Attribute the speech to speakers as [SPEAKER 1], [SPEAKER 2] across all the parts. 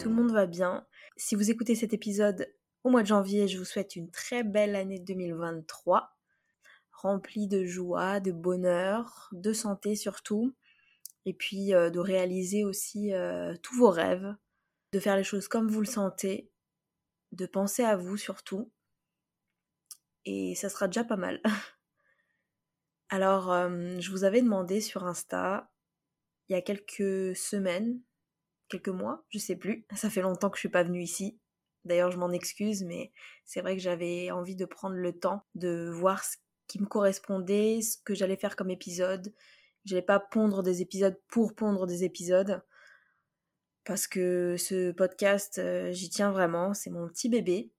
[SPEAKER 1] tout le monde va bien. Si vous écoutez cet épisode au mois de janvier, je vous souhaite une très belle année 2023, remplie de joie, de bonheur, de santé surtout, et puis euh, de réaliser aussi euh, tous vos rêves, de faire les choses comme vous le sentez, de penser à vous surtout, et ça sera déjà pas mal. Alors, euh, je vous avais demandé sur Insta, il y a quelques semaines, quelques mois, je sais plus. Ça fait longtemps que je suis pas venue ici. D'ailleurs, je m'en excuse, mais c'est vrai que j'avais envie de prendre le temps de voir ce qui me correspondait, ce que j'allais faire comme épisode. J'allais pas pondre des épisodes pour pondre des épisodes. Parce que ce podcast, euh, j'y tiens vraiment. C'est mon petit bébé.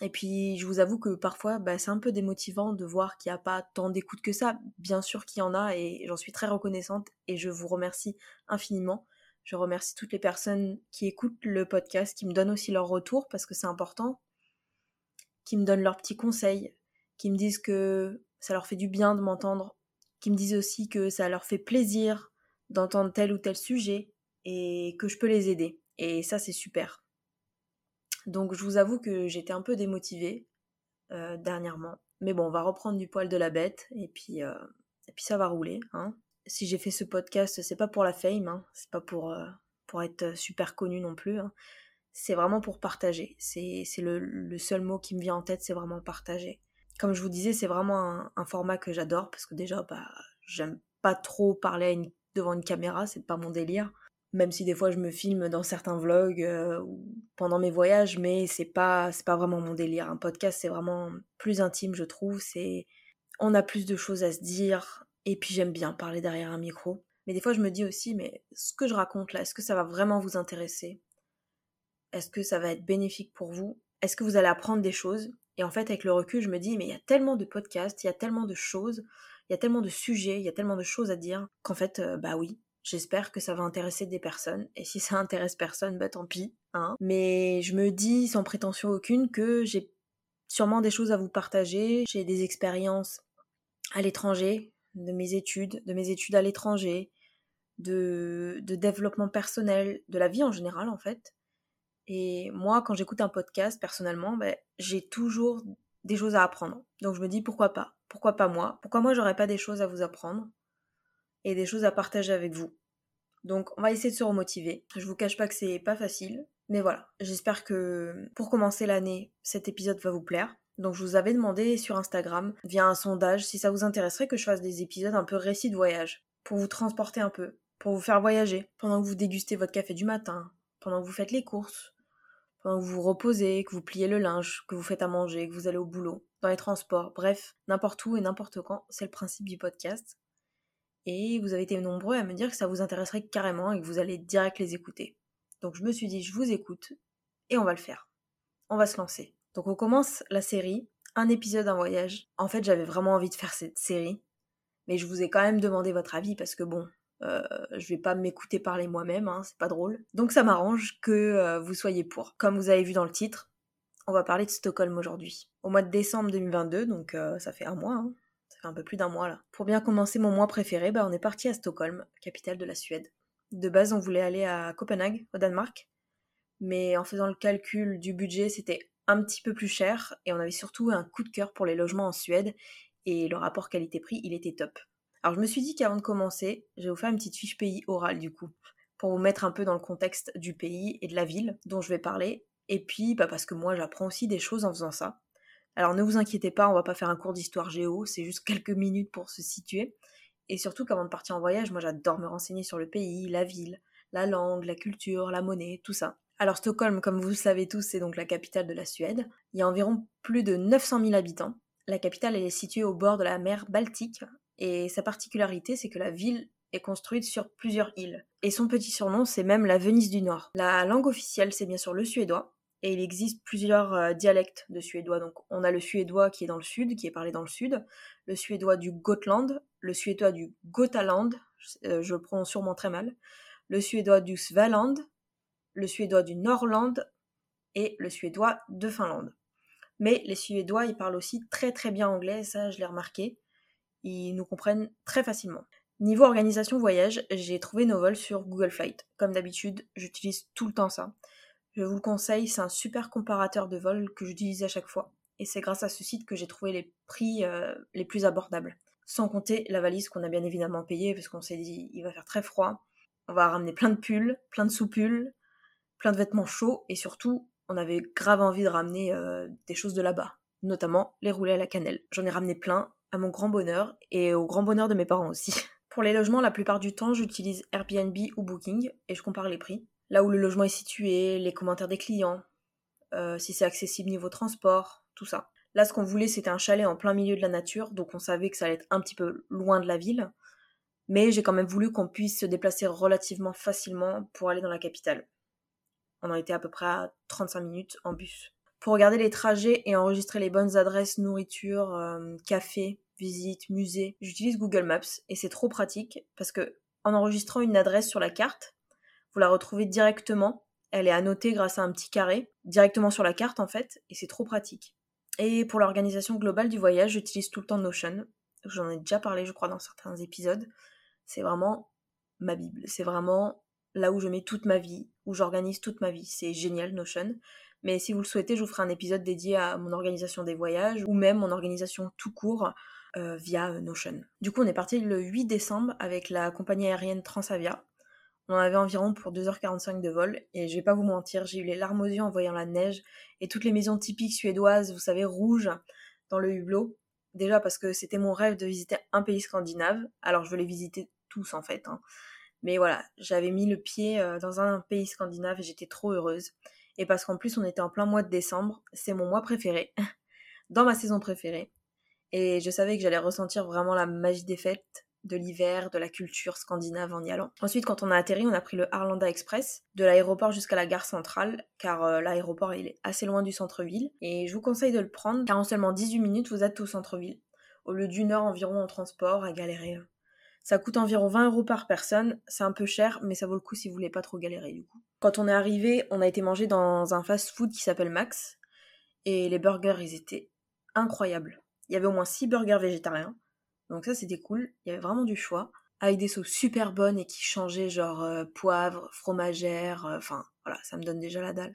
[SPEAKER 1] Et puis, je vous avoue que parfois, bah, c'est un peu démotivant de voir qu'il n'y a pas tant d'écoute que ça. Bien sûr qu'il y en a et j'en suis très reconnaissante et je vous remercie infiniment. Je remercie toutes les personnes qui écoutent le podcast, qui me donnent aussi leur retour parce que c'est important, qui me donnent leurs petits conseils, qui me disent que ça leur fait du bien de m'entendre, qui me disent aussi que ça leur fait plaisir d'entendre tel ou tel sujet et que je peux les aider. Et ça, c'est super. Donc, je vous avoue que j'étais un peu démotivée euh, dernièrement. Mais bon, on va reprendre du poil de la bête et puis, euh, et puis ça va rouler. Hein si j'ai fait ce podcast, c'est pas pour la fame, hein, c'est pas pour, euh, pour être super connu non plus. Hein. C'est vraiment pour partager. C'est le, le, seul mot qui me vient en tête, c'est vraiment partager. Comme je vous disais, c'est vraiment un, un, format que j'adore parce que déjà, bah, j'aime pas trop parler devant une caméra, c'est pas mon délire. Même si des fois je me filme dans certains vlogs euh, ou pendant mes voyages, mais c'est pas c'est pas vraiment mon délire. Un podcast c'est vraiment plus intime, je trouve. C'est on a plus de choses à se dire, et puis j'aime bien parler derrière un micro. Mais des fois je me dis aussi, mais ce que je raconte là, est-ce que ça va vraiment vous intéresser? Est-ce que ça va être bénéfique pour vous? Est-ce que vous allez apprendre des choses? Et en fait avec le recul je me dis, mais il y a tellement de podcasts, il y a tellement de choses, il y a tellement de sujets, il y a tellement de choses à dire qu'en fait, euh, bah oui, J'espère que ça va intéresser des personnes. Et si ça intéresse personne, bah tant pis. Hein. Mais je me dis sans prétention aucune que j'ai sûrement des choses à vous partager. J'ai des expériences à l'étranger de mes études, de mes études à l'étranger, de, développement personnel, de la vie en général en fait. Et moi, quand j'écoute un podcast, personnellement, ben, j'ai toujours des choses à apprendre. Donc je me dis pourquoi pas? Pourquoi pas moi? Pourquoi moi j'aurais pas des choses à vous apprendre et des choses à partager avec vous? Donc on va essayer de se remotiver. Je vous cache pas que c'est pas facile, mais voilà. J'espère que pour commencer l'année, cet épisode va vous plaire. Donc je vous avais demandé sur Instagram, via un sondage, si ça vous intéresserait que je fasse des épisodes un peu récits de voyage, pour vous transporter un peu, pour vous faire voyager, pendant que vous dégustez votre café du matin, pendant que vous faites les courses, pendant que vous vous reposez, que vous pliez le linge, que vous faites à manger, que vous allez au boulot, dans les transports, bref, n'importe où et n'importe quand, c'est le principe du podcast. Et vous avez été nombreux à me dire que ça vous intéresserait carrément et que vous allez direct les écouter. Donc je me suis dit, je vous écoute et on va le faire. On va se lancer. Donc on commence la série, un épisode, un voyage. En fait, j'avais vraiment envie de faire cette série, mais je vous ai quand même demandé votre avis parce que bon, euh, je vais pas m'écouter parler moi-même, hein, c'est pas drôle. Donc ça m'arrange que euh, vous soyez pour. Comme vous avez vu dans le titre, on va parler de Stockholm aujourd'hui. Au mois de décembre 2022, donc euh, ça fait un mois, hein. ça fait un peu plus d'un mois là. Pour bien commencer mon mois préféré, bah, on est parti à Stockholm, capitale de la Suède. De base, on voulait aller à Copenhague, au Danemark, mais en faisant le calcul du budget, c'était un petit peu plus cher et on avait surtout un coup de cœur pour les logements en Suède et le rapport qualité-prix, il était top. Alors je me suis dit qu'avant de commencer, je vais vous faire une petite fiche pays orale du coup, pour vous mettre un peu dans le contexte du pays et de la ville dont je vais parler, et puis bah, parce que moi j'apprends aussi des choses en faisant ça. Alors ne vous inquiétez pas, on va pas faire un cours d'histoire géo, c'est juste quelques minutes pour se situer. Et surtout qu'avant de partir en voyage, moi j'adore me renseigner sur le pays, la ville, la langue, la culture, la monnaie, tout ça. Alors Stockholm, comme vous le savez tous, c'est donc la capitale de la Suède. Il y a environ plus de 900 000 habitants. La capitale est située au bord de la mer Baltique et sa particularité c'est que la ville est construite sur plusieurs îles. Et son petit surnom c'est même la Venise du Nord. La langue officielle c'est bien sûr le suédois et il existe plusieurs euh, dialectes de suédois. Donc on a le suédois qui est dans le sud, qui est parlé dans le sud, le suédois du Gotland, le suédois du Gotaland, euh, je le prononce sûrement très mal, le suédois du Svaland, le suédois du Norland et le suédois de Finlande. Mais les Suédois, ils parlent aussi très très bien anglais, ça je l'ai remarqué. Ils nous comprennent très facilement. Niveau organisation voyage, j'ai trouvé nos vols sur Google Flight. Comme d'habitude, j'utilise tout le temps ça. Je vous le conseille, c'est un super comparateur de vols que j'utilise à chaque fois. Et c'est grâce à ce site que j'ai trouvé les prix euh, les plus abordables. Sans compter la valise qu'on a bien évidemment payée parce qu'on s'est dit il va faire très froid. On va ramener plein de pulls, plein de sous-pulls, plein de vêtements chauds et surtout on avait grave envie de ramener euh, des choses de là-bas, notamment les roulés à la cannelle. J'en ai ramené plein à mon grand bonheur et au grand bonheur de mes parents aussi. Pour les logements, la plupart du temps, j'utilise Airbnb ou Booking et je compare les prix. Là où le logement est situé, les commentaires des clients, euh, si c'est accessible niveau transport, tout ça. Là, ce qu'on voulait, c'était un chalet en plein milieu de la nature, donc on savait que ça allait être un petit peu loin de la ville. Mais j'ai quand même voulu qu'on puisse se déplacer relativement facilement pour aller dans la capitale. On en était à peu près à 35 minutes en bus. Pour regarder les trajets et enregistrer les bonnes adresses, nourriture, euh, café, visite, musée, j'utilise Google Maps et c'est trop pratique parce que en enregistrant une adresse sur la carte, vous la retrouvez directement. Elle est annotée grâce à un petit carré, directement sur la carte en fait, et c'est trop pratique. Et pour l'organisation globale du voyage, j'utilise tout le temps Notion. J'en ai déjà parlé, je crois, dans certains épisodes. C'est vraiment ma Bible. C'est vraiment là où je mets toute ma vie, où j'organise toute ma vie. C'est génial, Notion. Mais si vous le souhaitez, je vous ferai un épisode dédié à mon organisation des voyages ou même mon organisation tout court euh, via euh, Notion. Du coup, on est parti le 8 décembre avec la compagnie aérienne Transavia. On avait environ pour 2h45 de vol et je vais pas vous mentir, j'ai eu les larmes aux yeux en voyant la neige et toutes les maisons typiques suédoises, vous savez, rouges dans le hublot. Déjà parce que c'était mon rêve de visiter un pays scandinave, alors je veux les visiter tous en fait. Hein. Mais voilà, j'avais mis le pied euh, dans un pays scandinave et j'étais trop heureuse. Et parce qu'en plus on était en plein mois de décembre, c'est mon mois préféré, dans ma saison préférée. Et je savais que j'allais ressentir vraiment la magie des fêtes, de l'hiver, de la culture scandinave en y allant. Ensuite, quand on a atterri, on a pris le Arlanda Express de l'aéroport jusqu'à la gare centrale, car euh, l'aéroport est assez loin du centre-ville. Et je vous conseille de le prendre, car en seulement 18 minutes, vous êtes au centre-ville. Au lieu d'une heure environ en transport à galérer ça coûte environ 20 euros par personne, c'est un peu cher, mais ça vaut le coup si vous voulez pas trop galérer du coup. Quand on est arrivé, on a été manger dans un fast-food qui s'appelle Max, et les burgers, ils étaient incroyables. Il y avait au moins 6 burgers végétariens, donc ça c'était cool, il y avait vraiment du choix, avec des sauces super bonnes et qui changeaient genre euh, poivre, fromagère, euh, enfin voilà, ça me donne déjà la dalle.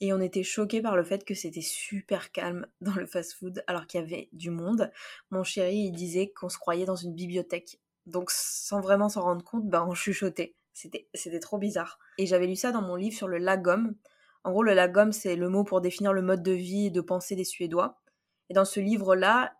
[SPEAKER 1] Et on était choqués par le fait que c'était super calme dans le fast-food alors qu'il y avait du monde. Mon chéri, il disait qu'on se croyait dans une bibliothèque. Donc sans vraiment s'en rendre compte, bah on chuchotait. C'était, c'était trop bizarre. Et j'avais lu ça dans mon livre sur le lagom. En gros, le lagom, c'est le mot pour définir le mode de vie et de pensée des Suédois. Et dans ce livre-là,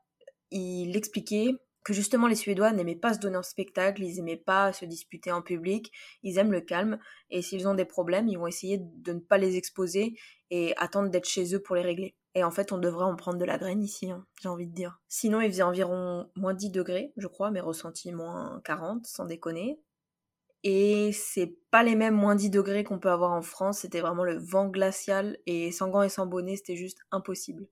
[SPEAKER 1] il expliquait que justement les Suédois n'aimaient pas se donner en spectacle, ils n'aimaient pas se disputer en public, ils aiment le calme, et s'ils ont des problèmes, ils vont essayer de ne pas les exposer et attendre d'être chez eux pour les régler. Et en fait, on devrait en prendre de la graine ici, hein, j'ai envie de dire. Sinon, il faisait environ moins 10 degrés, je crois, mais ressenti moins 40, sans déconner. Et c'est pas les mêmes moins 10 degrés qu'on peut avoir en France, c'était vraiment le vent glacial, et sans gants et sans bonnet, c'était juste impossible.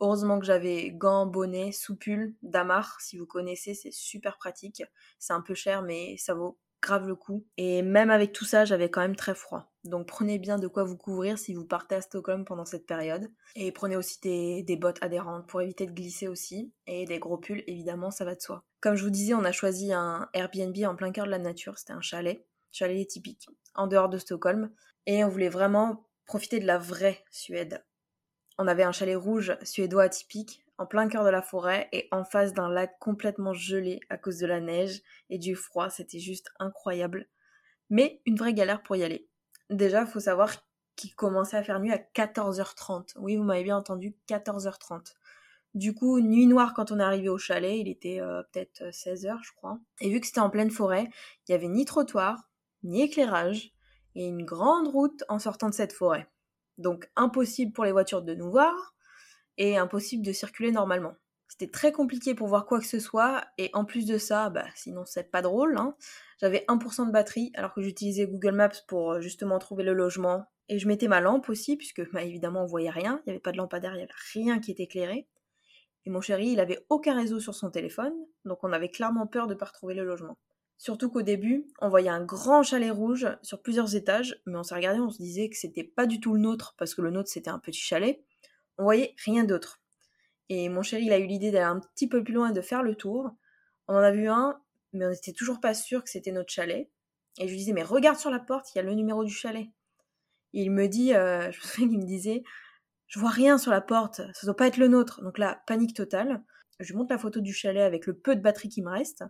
[SPEAKER 1] Heureusement que j'avais gants, bonnets, soupul, damar, si vous connaissez, c'est super pratique. C'est un peu cher, mais ça vaut grave le coup. Et même avec tout ça, j'avais quand même très froid. Donc prenez bien de quoi vous couvrir si vous partez à Stockholm pendant cette période. Et prenez aussi des, bottes adhérentes pour éviter de glisser aussi. Et des gros pulls, évidemment, ça va de soi. Comme je vous disais, on a choisi un Airbnb en plein cœur de la nature. C'était un chalet, chalet typique, en dehors de Stockholm. Et on voulait vraiment profiter de la vraie Suède. On avait un chalet rouge suédois atypique en plein cœur de la forêt et en face d'un lac complètement gelé à cause de la neige et du froid, c'était juste incroyable. Mais une vraie galère pour y aller. Déjà, faut savoir qu'il commençait à faire nuit à 14h30. Oui, vous m'avez bien entendu, 14h30. Du coup, nuit noire quand on est arrivé au chalet, il était euh, peut-être 16h, je crois. Et vu que c'était en pleine forêt, il n'y avait ni trottoir, ni éclairage, et une grande route en sortant de cette forêt. Donc impossible pour les voitures de nous voir, et impossible de circuler normalement. C'était très compliqué pour voir quoi que ce soit, et en plus de ça, bah, sinon c'est pas drôle, hein. j'avais 1% de batterie alors que j'utilisais Google Maps pour euh, justement trouver le logement, et je mettais ma lampe aussi, puisque bah, évidemment on voyait rien, il n'y avait pas de lampadaire, il n'y avait rien qui était éclairé. Et mon chéri, il avait aucun réseau sur son téléphone, donc on avait clairement peur de ne pas retrouver le logement. Surtout qu'au début, on voyait un grand chalet rouge sur plusieurs étages, mais on s'est regardé, on se disait que c'était pas du tout le nôtre, parce que le nôtre c'était un petit chalet, on voyait rien d'autre. Et mon chéri, il a eu l'idée d'aller un petit peu plus loin et de faire le tour. On en a vu un mais on n'était toujours pas sûr que c'était notre chalet. Et je lui disais, mais regarde sur la porte, il y a le numéro du chalet. Et il me dit, euh, je me souviens qu'il me disait, je vois rien sur la porte, ça doit pas être le nôtre. Donc là, panique totale. Je lui montre la photo du chalet avec le peu de batterie qui me reste.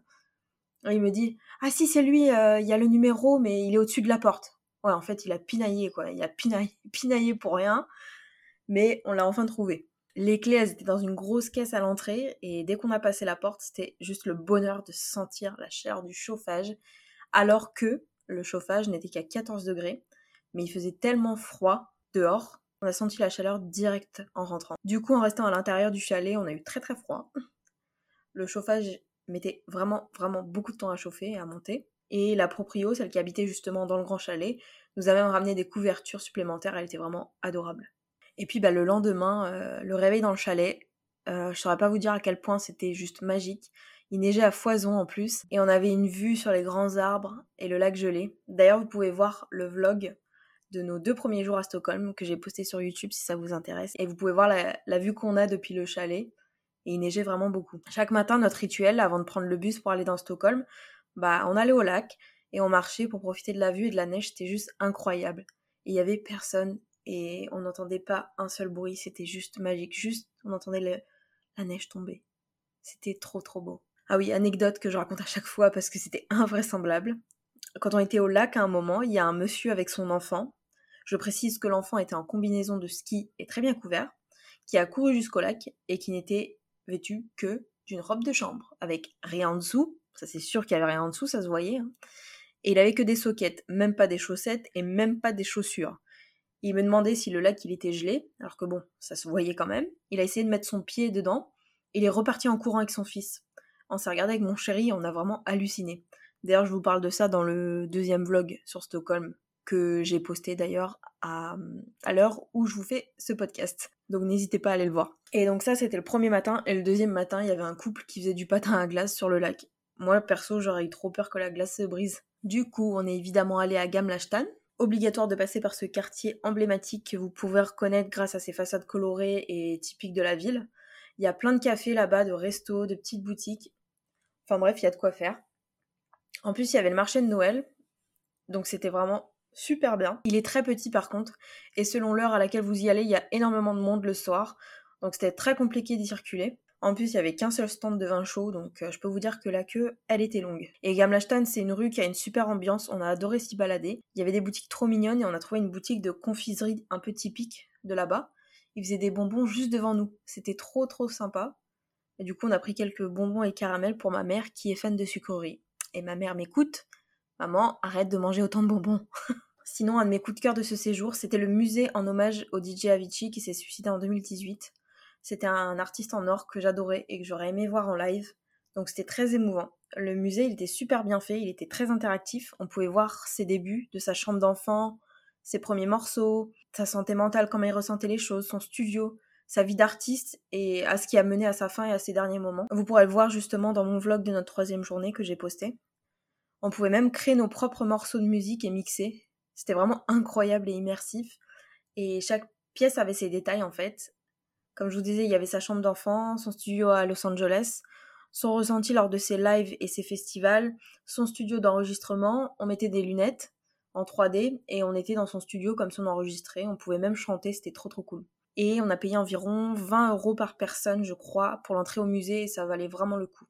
[SPEAKER 1] Il me dit, ah si, c'est lui, euh, il y a le numéro, mais il est au-dessus de la porte. Ouais, en fait, il a pinaillé, quoi. Il a pinaillé, pour rien. Mais on l'a enfin trouvé. Les clés, elles étaient dans une grosse caisse à l'entrée, et dès qu'on a passé la porte, c'était juste le bonheur de sentir la chaleur du chauffage, alors que le chauffage n'était qu'à 14 degrés, mais il faisait tellement froid dehors, on a senti la chaleur directe en rentrant. Du coup, en restant à l'intérieur du chalet, on a eu très très froid. Le chauffage mettait vraiment vraiment beaucoup de temps à chauffer et à monter. Et la proprio, celle qui habitait justement dans le grand chalet, nous a même ramené des couvertures supplémentaires, elle était vraiment adorable. Et puis bah, le lendemain, euh, le réveil dans le chalet, euh, je saurais pas vous dire à quel point c'était juste magique. Il neigeait à foison en plus, et on avait une vue sur les grands arbres et le lac gelé. D'ailleurs, vous pouvez voir le vlog de nos deux premiers jours à Stockholm que j'ai posté sur YouTube si ça vous intéresse. Et vous pouvez voir la, la vue qu'on a depuis le chalet. Il neigeait vraiment beaucoup. Chaque matin, notre rituel, avant de prendre le bus pour aller dans Stockholm, bah, on allait au lac et on marchait pour profiter de la vue et de la neige. C'était juste incroyable. Il y avait personne et on n'entendait pas un seul bruit. C'était juste magique. Juste, on entendait la neige tomber. C'était trop trop beau. Ah oui, anecdote que je raconte à chaque fois parce que c'était invraisemblable. Quand on était au lac à un moment, il y a un monsieur avec son enfant. Je précise que l'enfant était en combinaison de ski et très bien couvert, qui a couru jusqu'au lac et qui n'était vêtu que d'une robe de chambre, avec rien en dessous, ça c'est sûr qu'il y avait rien en dessous, ça se voyait. Hein. Et il avait que des soquettes, même pas des chaussettes et même pas des chaussures. Il me demandait si le lac il était gelé, alors que bon, ça se voyait quand même. Il a essayé de mettre son pied dedans, il est reparti en courant avec son fils. On s'est regardé avec mon chéri, on a vraiment halluciné. D'ailleurs, je vous parle de ça dans le deuxième vlog sur Stockholm, que j'ai posté d'ailleurs à, à l'heure où je vous fais ce podcast. Donc n'hésitez pas à aller le voir. Et donc ça, c'était le premier matin. Et le deuxième matin, il y avait un couple qui faisait du patin à glace sur le lac. Moi, perso, j'aurais eu trop peur que la glace se brise. Du coup, on est évidemment allé à Gamlachtan. Obligatoire de passer par ce quartier emblématique que vous pouvez reconnaître grâce à ses façades colorées et typiques de la ville. Il y a plein de cafés là-bas, de restos, de petites boutiques. Enfin bref, il y a de quoi faire. En plus, il y avait le marché de Noël. Donc c'était vraiment super bien. Il est très petit par contre. Et selon l'heure à laquelle vous y allez, il y a énormément de monde le soir. Donc c'était très compliqué d'y circuler. En plus, il y avait qu'un seul stand de vin chaud, donc euh, je peux vous dire que la queue, elle était longue. Et Gamlachtan, c'est une rue qui a une super ambiance, on a adoré s'y balader. Il y avait des boutiques trop mignonnes et on a trouvé une boutique de confiserie un peu typique de là-bas. Ils faisaient des bonbons juste devant nous. C'était trop trop sympa. Et du coup, on a pris quelques bonbons et caramels pour ma mère qui est fan de sucreries. Et ma mère m'écoute. Maman, arrête de manger autant de bonbons. Sinon, un de mes coups de cœur de ce séjour, c'était le musée en hommage au DJ Avicii qui s'est suicidé en 2018. C'était un artiste en or que j'adorais et que j'aurais aimé voir en live. Donc c'était très émouvant. Le musée, il était super bien fait, il était très interactif. On pouvait voir ses débuts de sa chambre d'enfant, ses premiers morceaux, sa santé mentale, comment il ressentait les choses, son studio, sa vie d'artiste et à ce qui a mené à sa fin et à ses derniers moments. Vous pourrez le voir justement dans mon vlog de notre troisième journée que j'ai posté. On pouvait même créer nos propres morceaux de musique et mixer. C'était vraiment incroyable et immersif. Et chaque pièce avait ses détails en fait. Comme je vous disais, il y avait sa chambre d'enfant, son studio à Los Angeles, son ressenti lors de ses lives et ses festivals, son studio d'enregistrement. On mettait des lunettes en 3D et on était dans son studio comme si on enregistrait. On pouvait même chanter, c'était trop trop cool. Et on a payé environ 20 euros par personne, je crois, pour l'entrée au musée et ça valait vraiment le coup.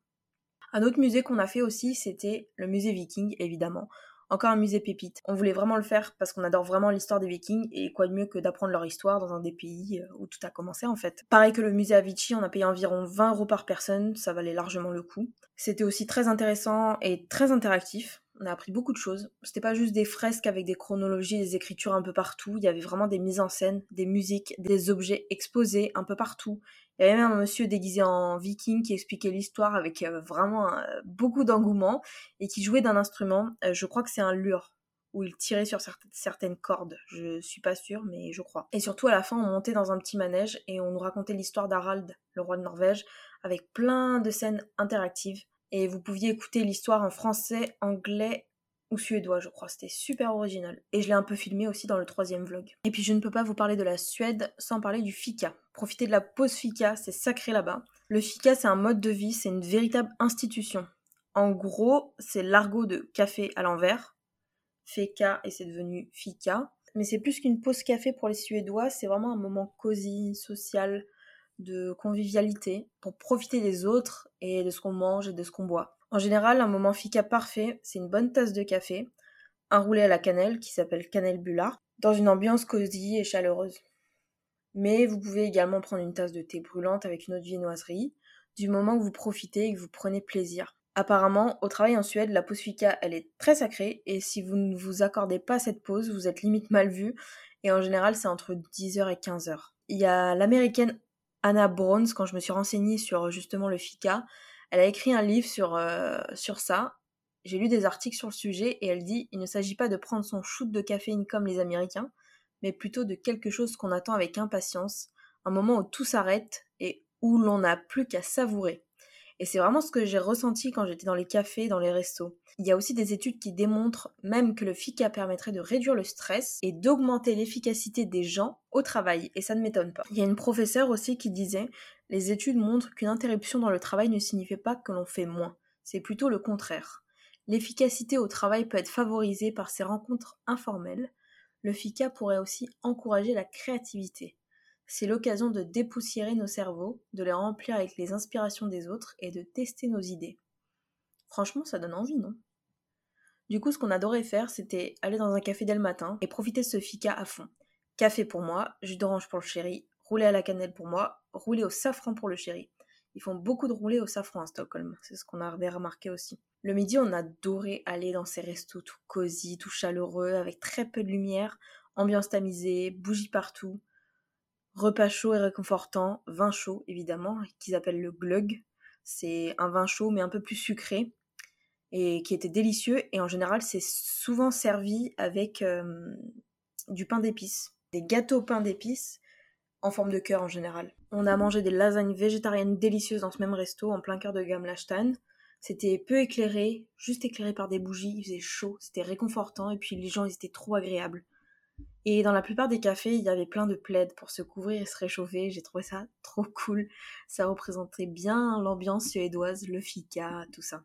[SPEAKER 1] Un autre musée qu'on a fait aussi, c'était le musée Viking, évidemment. Encore un musée pépite. On voulait vraiment le faire parce qu'on adore vraiment l'histoire des Vikings et quoi de mieux que d'apprendre leur histoire dans un des pays euh, où tout a commencé en fait. Pareil que le musée Avicii, on a payé environ 20 euros par personne, ça valait largement le coup. C'était aussi très intéressant et très interactif. On a appris beaucoup de choses. C'était pas juste des fresques avec des chronologies, des écritures un peu partout. Il y avait vraiment des mises en scène, des musiques, des objets exposés un peu partout. Il y avait même un monsieur déguisé en viking qui expliquait l'histoire avec euh, vraiment euh, beaucoup d'engouement et qui jouait d'un instrument. Euh, je crois que c'est un lure où il tirait sur certaines cordes. Je suis pas sûre, mais je crois. Et surtout, à la fin, on montait dans un petit manège et on nous racontait l'histoire d'Harald, le roi de Norvège, avec plein de scènes interactives. Et vous pouviez écouter l'histoire en français, anglais ou suédois, je crois. C'était super original. Et je l'ai un peu filmé aussi dans le troisième vlog. Et puis je ne peux pas vous parler de la Suède sans parler du fika. Profitez de la pause fika, c'est sacré là-bas. Le fika, c'est un mode de vie, c'est une véritable institution. En gros, c'est l'argot de café à l'envers. Feka et c'est devenu Fika. Mais c'est plus qu'une pause café pour les Suédois, c'est vraiment un moment cosy, social, de convivialité, pour profiter des autres et de ce qu'on mange et de ce qu'on boit. En général, un moment Fika parfait, c'est une bonne tasse de café, un roulé à la cannelle qui s'appelle cannelle bullard, dans une ambiance cosy et chaleureuse. Mais vous pouvez également prendre une tasse de thé brûlante avec une autre viennoiserie, du moment que vous profitez et que vous prenez plaisir. Apparemment, au travail en Suède, la pause fika, elle est très sacrée, et si vous ne vous accordez pas cette pause, vous êtes limite mal vu, et en général, c'est entre 10h et 15h. Il y a l'américaine Anna Browns, quand je me suis renseignée sur justement le fika, elle a écrit un livre sur, euh, sur ça. J'ai lu des articles sur le sujet et elle dit il ne s'agit pas de prendre son shoot de caféine comme les Américains, mais plutôt de quelque chose qu'on attend avec impatience, un moment où tout s'arrête et où l'on n'a plus qu'à savourer. Et c'est vraiment ce que j'ai ressenti quand j'étais dans les cafés, dans les restos. Il y a aussi des études qui démontrent même que le FICA permettrait de réduire le stress et d'augmenter l'efficacité des gens au travail, et ça ne m'étonne pas. Il y a une professeure aussi qui disait Les études montrent qu'une interruption dans le travail ne signifie pas que l'on fait moins, c'est plutôt le contraire. L'efficacité au travail peut être favorisée par ces rencontres informelles. Le FICA pourrait aussi encourager la créativité. C'est l'occasion de dépoussiérer nos cerveaux, de les remplir avec les inspirations des autres et de tester nos idées. Franchement, ça donne envie, non? Du coup, ce qu'on adorait faire, c'était aller dans un café dès le matin et profiter de ce fika à fond. Café pour moi, jus d'orange pour le chéri, roulé à la cannelle pour moi, roulé au safran pour le chéri. Ils font beaucoup de roulés au safran à Stockholm, c'est ce qu'on avait remarqué aussi. Le midi, on adorait aller dans ces restos tout cosy, tout chaleureux, avec très peu de lumière, ambiance tamisée, bougies partout. Repas chaud et réconfortant, vin chaud évidemment, qu'ils appellent le glug. C'est un vin chaud mais un peu plus sucré et qui était délicieux. Et en général, c'est souvent servi avec euh, du pain d'épices, des gâteaux pain d'épices en forme de cœur en général. On a mangé des lasagnes végétariennes délicieuses dans ce même resto en plein cœur de Gamlachtan. C'était peu éclairé, juste éclairé par des bougies, il faisait chaud, c'était réconfortant et puis les gens étaient trop agréables. Et dans la plupart des cafés, il y avait plein de plaids pour se couvrir et se réchauffer. J'ai trouvé ça trop cool. Ça représentait bien l'ambiance suédoise, le fika, tout ça.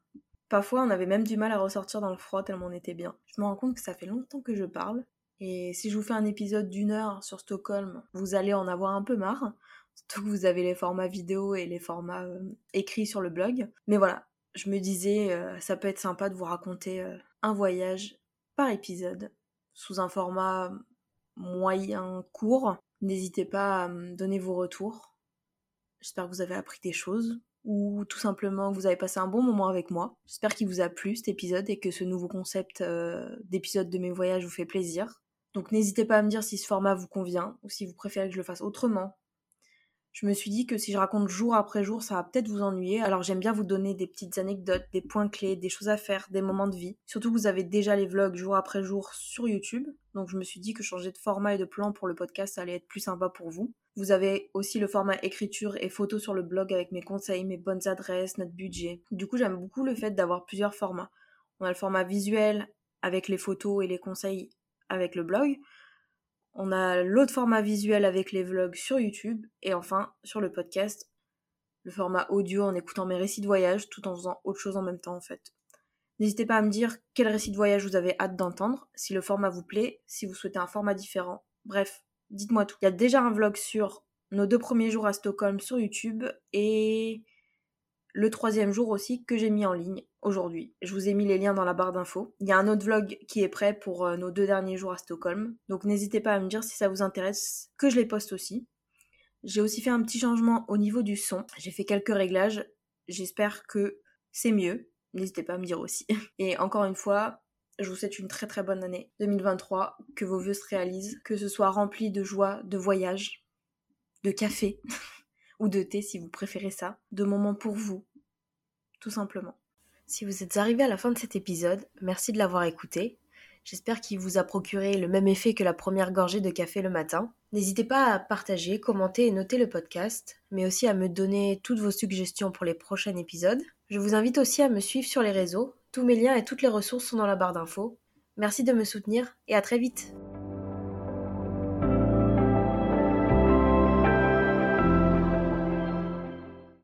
[SPEAKER 1] Parfois, on avait même du mal à ressortir dans le froid tellement on était bien. Je me rends compte que ça fait longtemps que je parle. Et si je vous fais un épisode d'une heure sur Stockholm, vous allez en avoir un peu marre. Surtout que vous avez les formats vidéo et les formats euh, écrits sur le blog. Mais voilà, je me disais, euh, ça peut être sympa de vous raconter euh, un voyage par épisode sous un format moyen court. N'hésitez pas à me donner vos retours. J'espère que vous avez appris des choses ou tout simplement que vous avez passé un bon moment avec moi. J'espère qu'il vous a plu cet épisode et que ce nouveau concept euh, d'épisode de mes voyages vous fait plaisir. Donc n'hésitez pas à me dire si ce format vous convient ou si vous préférez que je le fasse autrement je me suis dit que si je raconte jour après jour, ça va peut-être vous ennuyer. Alors j'aime bien vous donner des petites anecdotes, des points clés, des choses à faire, des moments de vie. Surtout que vous avez déjà les vlogs jour après jour sur YouTube. Donc je me suis dit que changer de format et de plan pour le podcast allait être plus sympa pour vous. Vous avez aussi le format écriture et photo sur le blog avec mes conseils, mes bonnes adresses, notre budget. Du coup j'aime beaucoup le fait d'avoir plusieurs formats. On a le format visuel avec les photos et les conseils avec le blog. On a l'autre format visuel avec les vlogs sur YouTube. Et enfin, sur le podcast, le format audio en écoutant mes récits de voyage tout en faisant autre chose en même temps en fait. N'hésitez pas à me dire quel récit de voyage vous avez hâte d'entendre, si le format vous plaît, si vous souhaitez un format différent. Bref, dites-moi tout. Il y a déjà un vlog sur nos deux premiers jours à Stockholm sur YouTube et le troisième jour aussi que j'ai mis en ligne aujourd'hui. Je vous ai mis les liens dans la barre d'infos. Il y a un autre vlog qui est prêt pour euh, nos deux derniers jours à Stockholm. Donc n'hésitez pas à me dire si ça vous intéresse que je les poste aussi. J'ai aussi fait un petit changement au niveau du son. J'ai fait quelques réglages. J'espère que c'est mieux. N'hésitez pas à me dire aussi. Et encore une fois, je vous souhaite une très très bonne année 2023. Que vos vœux se réalisent. Que ce soit rempli de joie, de voyage, de café. ou de thé si vous préférez ça, de moments pour vous, tout simplement. Si vous êtes arrivé à la fin de cet épisode, merci de l'avoir écouté. J'espère qu'il vous a procuré le même effet que la première gorgée de café le matin. N'hésitez pas à partager, commenter et noter le podcast, mais aussi à me donner toutes vos suggestions pour les prochains épisodes. Je vous invite aussi à me suivre sur les réseaux. Tous mes liens et toutes les ressources sont dans la barre d'infos. Merci de me soutenir et à très vite